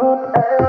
Oh.